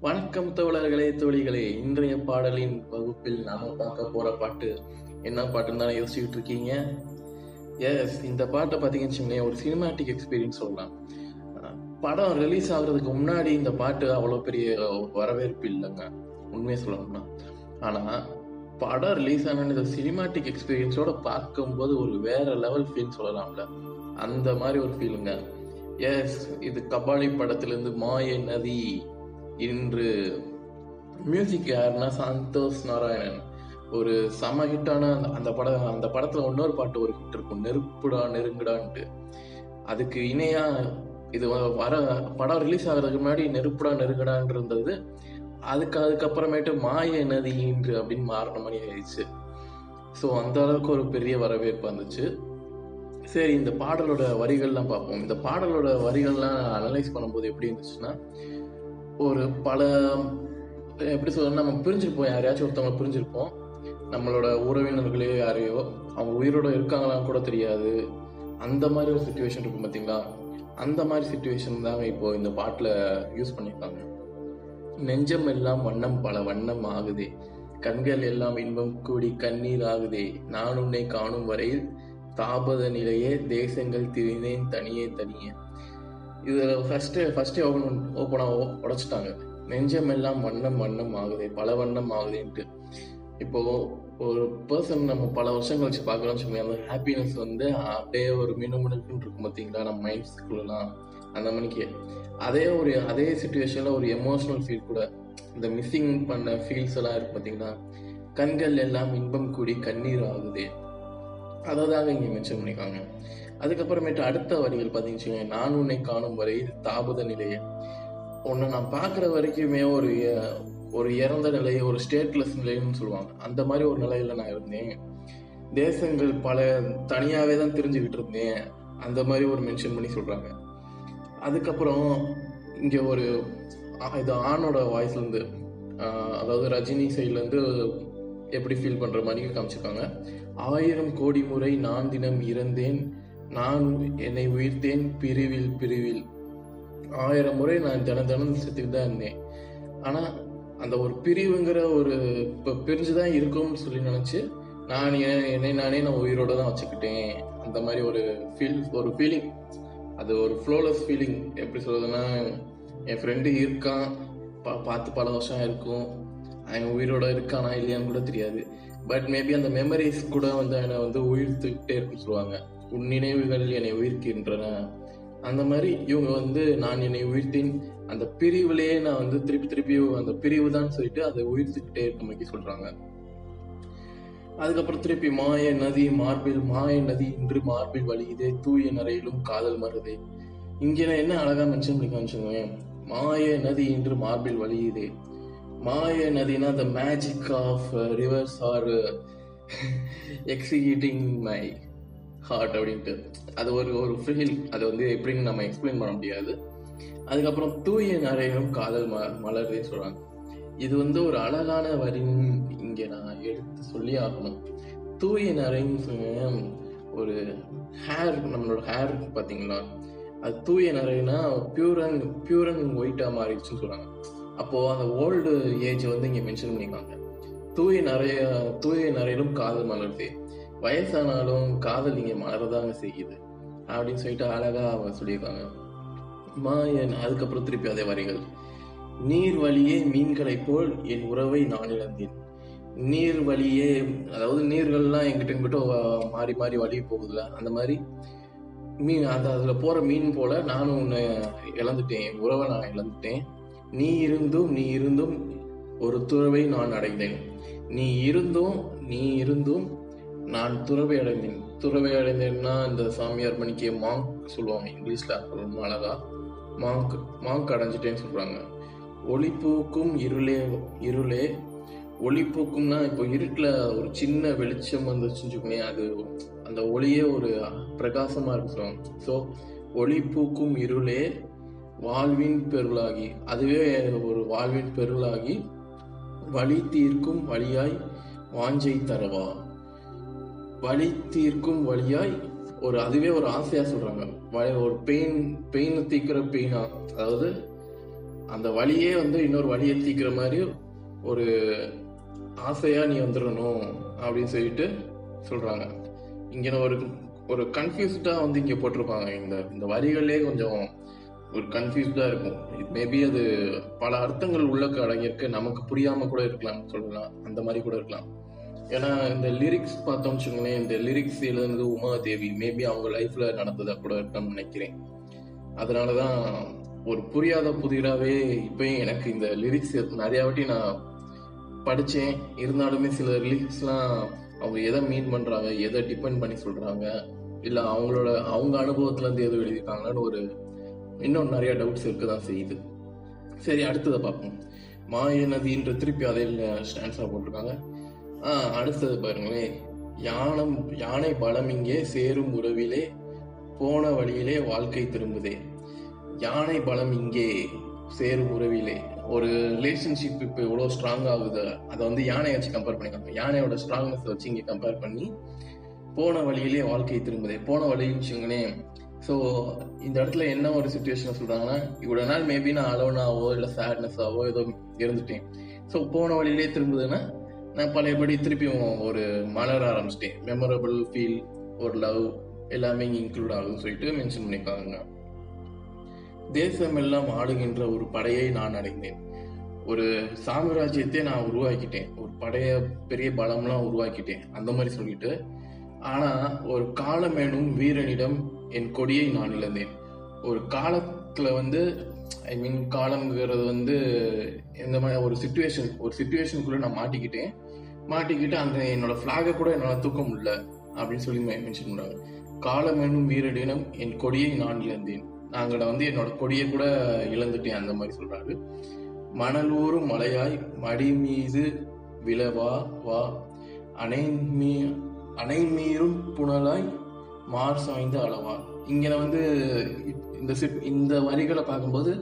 வணக்கம் தோழர்களே தோழிகளே. இன்றைய பாடலின் வகுப்பில் நாம பார்க்க போற பாட்டு என்ன பாட்டுன்னு தானே யோசிச்சுட்டு இருக்கீங்க? எஸ் இந்த பாட்டை பார்த்தீங்கன்னு ஒரு சினிமாட்டிக் எக்ஸ்பீரியன்ஸ் சொல்லலாம். படம் ரிலீஸ் ஆகுறதுக்கு முன்னாடி இந்த பாட்டு அவ்வளோ பெரிய வரவேற்பு இல்லைங்க. உண்மையை சொல்லணும்னா ஆனா படம் ரிலீஸ் ஆன இந்த சினிமாட்டிக் எக்ஸ்பீரியன்ஸோட பார்க்கும்போது ஒரு வேற லெவல் ஃபீல் சொல்லலாம்ல. அந்த மாதிரி ஒரு ஃபீலுங்க எஸ் இது கபாலி படத்திலிருந்து மாய நதி. இன்று மியூசிக் யாருன்னா சந்தோஷ் நாராயணன். ஒரு செம ஹிட்டான அந்த- அந்த படம் அந்த படத்துல இன்னொரு பாட்டு ஒரு ஹிட் இருக்கும். நெருப்புடா நெருங்குடான்ட்டு. அதுக்கு இணையா இது வர படம் ரிலீஸ் ஆகிறதுக்கு முன்னாடி நெருப்புடா நெருங்குடான் இருந்தது அதுக்கு அதுக்கப்புறமேட்டு மாய நதி இன்று அப்படின்னு மாறின மாதிரி ஆயிடுச்சு. ஸோ அந்த அளவுக்கு ஒரு பெரிய வரவேற்பு வந்துச்சு. சரி இந்த பாடலோட வரிகள்லாம் பார்ப்போம். இந்த பாடலோட வரிகள்லாம் அனலைஸ் பண்ணும்போது எப்படி இருந்துச்சுன்னா ஒரு பல எப்படி சொல்ல நம்ம பிரிஞ்சிருப்போம். யாரையாச்சும் ஒருத்தவங்க பிரிஞ்சிருப்போம். நம்மளோட உறவினர்களே யாரையோ அவங்க உயிரோட இருக்காங்களான்னு கூட தெரியாது. அந்த மாதிரி ஒரு சுச்சுவேஷன் இருக்கும் பார்த்தீங்களா அந்த மாதிரி சுச்சுவேஷன் தாங்க இப்போ இந்த பாட்டில் யூஸ் பண்ணியிருக்காங்க. நெஞ்சம் எல்லாம் வண்ணம் பல வண்ணம் ஆகுதே. கண்கள் எல்லாம் இன்பம் கூடி கண்ணீர் ஆகுதே. நான் உன்னை காணும் வரையில் தாபத நிலையே தேசங்கள் திரிந்தேன் தனியே தனியே. இது ஃபஸ்ட்டு ஃபர்ஸ்ட் ஓபன் ஓப்பனாக உடச்சிட்டாங்க. நெஞ்சம் எல்லாம் வண்ணம் வண்ணம் ஆகுதே பல வண்ணம் ஆகுதுன்ட்டு. இப்போ ஒரு பர்சன் நம்ம பல வருஷம் கழிச்சு பார்க்குறோம்னு சொல்லி அந்த ஹாப்பினஸ் வந்து அப்படியே ஒரு மினுமினுக்குன்னு இருக்கும் பார்த்தீங்களா? நம்ம மைண்ட்ஸ்குள்ளலாம் அந்த மணிக்கு. அதே ஒரு அதே சுச்சுவேஷனில் ஒரு எமோஷனல் ஃபீல் கூட இந்த மிஸ்ஸிங் பண்ண ஃபீல்ஸ் எல்லாம் இருக்கு பார்த்தீங்களா? கண்கள் எல்லாம் இன்பம் கூடி கண்ணீர் ஆகுதே. அதை தாங்க இங்கே மென்ஷன் பண்ணியிருக்காங்க அதுக்கப்புறமேட்டு அடுத்த வரிகள் பார்த்தீங்கன்னு நான் உன்னை காணும் வரை தாபத நிலையை. உன்னை நான் பார்க்குற வரைக்குமே ஒரு ஒரு இறந்த நிலை ஒரு ஸ்டேட்லெஸ் நிலைன்னு சொல்லுவாங்க. அந்த மாதிரி ஒரு நிலையில நான் இருந்தேன். தேசங்கள் பல தனியாகவே தான் தெரிஞ்சுக்கிட்டு இருந்தேன். அந்த மாதிரி ஒரு மென்ஷன் பண்ணி சொல்கிறாங்க அதுக்கப்புறம் இங்கே ஒரு இது ஆணோட வாய்ஸ்லேருந்து அதாவது ரஜினி சைட்லேருந்து எப்படி ஃபீல் பண்ணுற மாதிரி காமிச்சிருக்காங்க. ஆயிரம் கோடி முறை நான் தினம் இறந்தேன் நான் என்னை உயிர்த்தேன் பிரிவில் பிரிவில். ஆயிரம் முறை நான் தினம் தினம் செத்துட்டு தான் இருந்தேன். ஆனால் அந்த ஒரு பிரிவுங்கிற ஒரு இப்போ பிரிஞ்சு தான் இருக்கும்னு சொல்லி நினச்சி நான் என்னை நானே நான் உயிரோட தான் வச்சுக்கிட்டேன். அந்த மாதிரி ஒரு ஃபீல் ஒரு ஃபீலிங் அது ஒரு ஃப்ளோலெஸ் ஃபீலிங் எப்படி சொல்கிறதுன்னா என் ஃப்ரெண்டு இருக்கான் பா பார்த்து பல வருஷம் இருக்கும் அவன் உயிரோட இருக்கானா இல்லையான்னு கூட தெரியாது. பட் மேபி அந்த மெமரிஸ் கூட வந்து அவனை வந்து உயிர்த்துக்கிட்டே இருக்குன்னு சொல்லுவாங்க. உன் நினைவுகள் என்னை உயிர்க்கின்றன. அந்த மாதிரி இவங்க வந்து நான் என்னை உயிர்த்தேன். அந்த பிரிவுலயே நான் வந்து திருப்பி திருப்பி அந்த பிரிவு தான் சொல்லிட்டு அதை உயிர்த்துக்கிட்டே இருக்க மாதிரி சொல்றாங்க. அதுக்கப்புறம் திருப்பி மாய நதி மார்பில் மாய நதி இன்று மார்பில் வழியுதே தூய நரையிலும் காதல் மருதே. இங்கே நான் என்ன அழகா மென்ஷன் பண்ணி காமிச்சுங்க மாய நதி இன்று மார்பில் வழியுதே மாய நதினா the magic of rivers are executing my heart அப்படின்ட்டு. அது ஒரு ஒரு ஃபீல் அது வந்து எப்படின்னு நம்ம எக்ஸ்பிளைன் பண்ண முடியாது. அதுக்கப்புறம் தூய நரையிலும் காதல் ம மலர்தே சொல்கிறாங்க இது வந்து ஒரு அழகான வரின்னு இங்கே நான் எடுத்து சொல்லி ஆகணும். தூய நரைன்னு ஒரு ஹேர் நம்மளோட ஹேர் பார்த்தீங்களா அது தூய நரைனா பியூர் அண்ட் பியூர் அண்ட் ஒயிட்டாக மாறிடுச்சுன்னு சொல்கிறாங்க அப்போது அந்த ஓல்டு ஏஜ் வந்து இங்கே மென்ஷன் பண்ணியிருக்காங்க. தூய நிறைய தூய நிறையிலும் காதல் மலருது. வயசானாலும் காதல் இங்கே மலரதாங்க செய்யுது. அப்படின்னு சொல்லிட்டு அழகாக அவங்க சொல்லியிருக்காங்க. மாயன் அதுக்கப்புறம் திருப்பி அதே வரிகள். நீர் வழியே மீன்களைப் போல் என் உறவை நான் இழந்தேன். நீர் வழியே அதாவது நீர்கள்லாம் எங்கிட்ட இங்கிட்ட மாறி மாறி வழி போகுதுல அந்த மாதிரி மீன் அந்த அதில் போகிற மீன் போல நானும் உன்னை இழந்துட்டேன். உறவை நான் இழந்துட்டேன். நீ இருந்தும் நீ இருந்தும் ஒரு துறவை நான் அடைந்தேன். நீ இருந்தும் நீ இருந்தும் நான் துறவை அடைந்தேன். துறவை அடைந்தேன்னா இந்த சாமியார் மணிக்கு மாங்க் சொல்லுவாங்க இங்கிலீஷ்ல ரொம்ப அழகா. மாங்க் மாங்க் அடைஞ்சிட்டேன்னு சொல்றாங்க. ஒளிப்பூக்கும் இருளே இருளே. ஒளிப்பூக்கும்னா இப்போ இருட்டில் ஒரு சின்ன வெளிச்சம் வந்துச்சுன்னு அது அந்த ஒளியே ஒரு பிரகாசமாக இருக்கு ஸோ ஒளிப்பூக்கும் இருளே வாழ்வின் பெருளாகி அதுவே ஒரு வாழ்வின் பெருளாகி வழி தீர்க்கும் வழியாய் வாஞ்சை தரவா? வழி தீர்க்கும் வழியாய் ஒரு அதுவே ஒரு ஆசையா சொல்றாங்க. ஒரு பெயின் பெயின் தீக்கிற பெயினா? அதாவது அந்த வழியே வந்து இன்னொரு வழியை தீக்கிற மாதிரி ஒரு ஆசையா நீ வந்துடணும் அப்படின்னு சொல்லிட்டு சொல்றாங்க. இங்க ஒரு ஒரு கன்ஃபியூஸ்டா வந்து இங்க போட்டிருப்பாங்க. இந்த இந்த வரிகளே கொஞ்சம் ஒரு கன்ஃபியூஸ்டா இருக்கும். மேபி அது பல அர்த்தங்கள் உள்ளக்கு அடங்கியிருக்கு. நமக்கு புரியாம கூட இருக்கலாம் சொல்லலாம். அந்த மாதிரி கூட இருக்கலாம். ஏன்னா இந்த லிரிக்ஸ் பார்த்தோம்னு வச்சுக்கோங்களேன் இந்த லிரிக்ஸ் எழுதுனது உமா தேவி. மேபி அவங்க லைஃப்ல நடந்ததா கூட இருக்கணும்னு நினைக்கிறேன். அதனாலதான் ஒரு புரியாத புதிராகவே இப்பயும் எனக்கு இந்த லிரிக்ஸ் நிறைய வாட்டி நான் படித்தேன் இருந்தாலுமே சில லிரிக்ஸ்லாம் அவங்க எதை மீன் பண்ணுறாங்க எதை டிபெண்ட் பண்ணி சொல்கிறாங்க இல்லை அவங்களோட அவங்க அனுபவத்துலேருந்து எதுவும் எழுதியிருக்காங்கன்னு ஒரு இன்னும் நிறைய டவுட்ஸ் இருக்க தான் செய்யுது. சரி அடுத்ததை பார்ப்போம். மாய நதின்ற திருப்பி அதில் ஸ்டான்ஸாக போட்டிருக்காங்க. ஆ அடுத்தது பாருங்களேன். யானம் யானை பலம் இங்கே சேரும் உறவிலே போன வழியிலே வாழ்க்கை திரும்புதே. யானை பலம் இங்கே சேரும் உறவிலே. ஒரு ரிலேஷன்ஷிப் இப்போ எவ்வளோ ஸ்ட்ராங் ஆகுது அதை வந்து யானையை வச்சு கம்பேர் பண்ணிக்காங்க யானையோட ஸ்ட்ராங்னஸ் வச்சு இங்கே கம்பேர் பண்ணி போன வழியிலே வாழ்க்கை திரும்புதே. போன வழின்னு வச்சுங்களேன் ஸோ இந்த இடத்துல என்ன ஒரு சுச்சுவேஷன் சொல்கிறாங்கன்னா இவ்வளோ நாள் மேபி நான் அலோனாவோ இல்லை சேட்னஸாவோ ஏதோ இருந்துட்டேன். ஸோ போன வழியிலே திரும்புதுன்னா நான் பழையபடி திருப்பியும் ஒரு மலர ஆரம்பிச்சிட்டேன். மெமரபிள் ஃபீல் ஒரு லவ் எல்லாமே இங்கே இன்க்ளூட் ஆகுதுன்னு சொல்லிட்டு மென்ஷன் பண்ணியிருக்காங்க தேசம் எல்லாம் ஆளுகின்ற ஒரு படையை நான் அடைந்தேன். ஒரு சாம்ராஜ்யத்தை நான் உருவாக்கிட்டேன். ஒரு படைய பெரிய பலம்லாம் உருவாக்கிட்டேன். அந்த மாதிரி சொல்லிட்டு. ஆனா ஒரு காலமேனும் வீரனிடம் என் கொடியை நான் இழந்தேன். ஒரு காலத்தில் வந்து ஐ மீன் காலம்ங்கிறது வந்து இந்த மாதிரி ஒரு சுச்சுவேஷன் ஒரு சுச்சுவேஷனுக்குள்ளே நான் மாட்டிக்கிட்டேன். மாட்டிக்கிட்டு அந்த என்னோட ஃப்ளாகை கூட என்னால் தூக்க முடியல அப்படின்னு சொல்லி மென்ஷன் பண்ணுறாங்க காலம் எனும் வீரனிடம் என் கொடியை நான் இழந்தேன். நாங்கள வந்து என்னோட கொடியை கூட இழந்துட்டேன் அந்த மாதிரி சொல்கிறாரு மணலூரும் மலையாய் மடி மீது விழவா வா. அணை மீ அணை மீறும் புனலாய் மார்ஸ் வாய்ந்த அளவா. இங்கே வந்து இந்த சிப் இந்த வரிகளை பார்க்கும்போது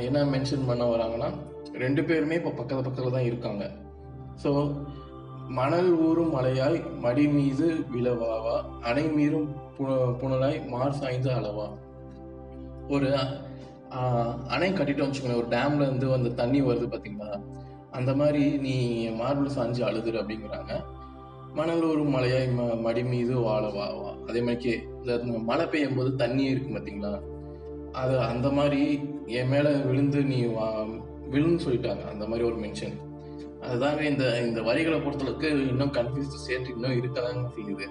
என்ன மென்ஷன் பண்ண வராங்கன்னா ரெண்டு பேருமே இப்போ பக்கத்து பக்கத்தில் தான் இருக்காங்க. ஸோ மணல் ஊறும் மலையாய் மடி மீது விழவாவா? அணை மீறும் புனலாய் மார் சாய்ந்த அளவா? ஒரு அணை கட்டிட்டோம் வச்சுக்கோங்க ஒரு டேம்ல இருந்து அந்த தண்ணி வருது பார்த்தீங்களா அந்த மாதிரி நீ மார்பிள் சாஞ்சு அழுதுரு அப்படிங்கிறாங்க. மணல் ஒரு மலையாய் ம- மடி மீது வாழவாவா? வா வா அதே மாதிரிக்கே இந்த மழை பெய்யும் போது தண்ணி இருக்கு பார்த்தீங்களா? அது அந்த மாதிரி என் மேலே விழுந்து நீ வா விழுன்னு சொல்லிட்டாங்க. அந்த மாதிரி ஒரு மென்ஷன் அதுதாங்க இந்த இந்த வரிகளை பொறுத்தளவுக்கு இன்னும் கன்ஃபியூஸ் சேர்த்து இன்னும் இருக்கதாங்க செய்யுது.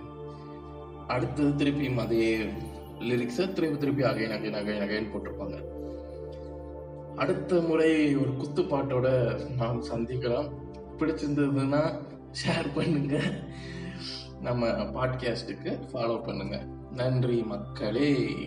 அடுத்தது திருப்பியும் அதே லிரிக்ஸை திருப்பி திருப்பி அகை நகை நகை நகைன்னு போட்டிருப்பாங்க. அடுத்த முறை ஒரு குத்துப்பாட்டோட நாம் சந்திக்கலாம். பிடிச்சிருந்ததுன்னா ஷேர் பண்ணுங்க. நம்ம பாட்காஸ்ட்டுக்கு ஃபாலோ பண்ணுங்கள் நன்றி மக்களே.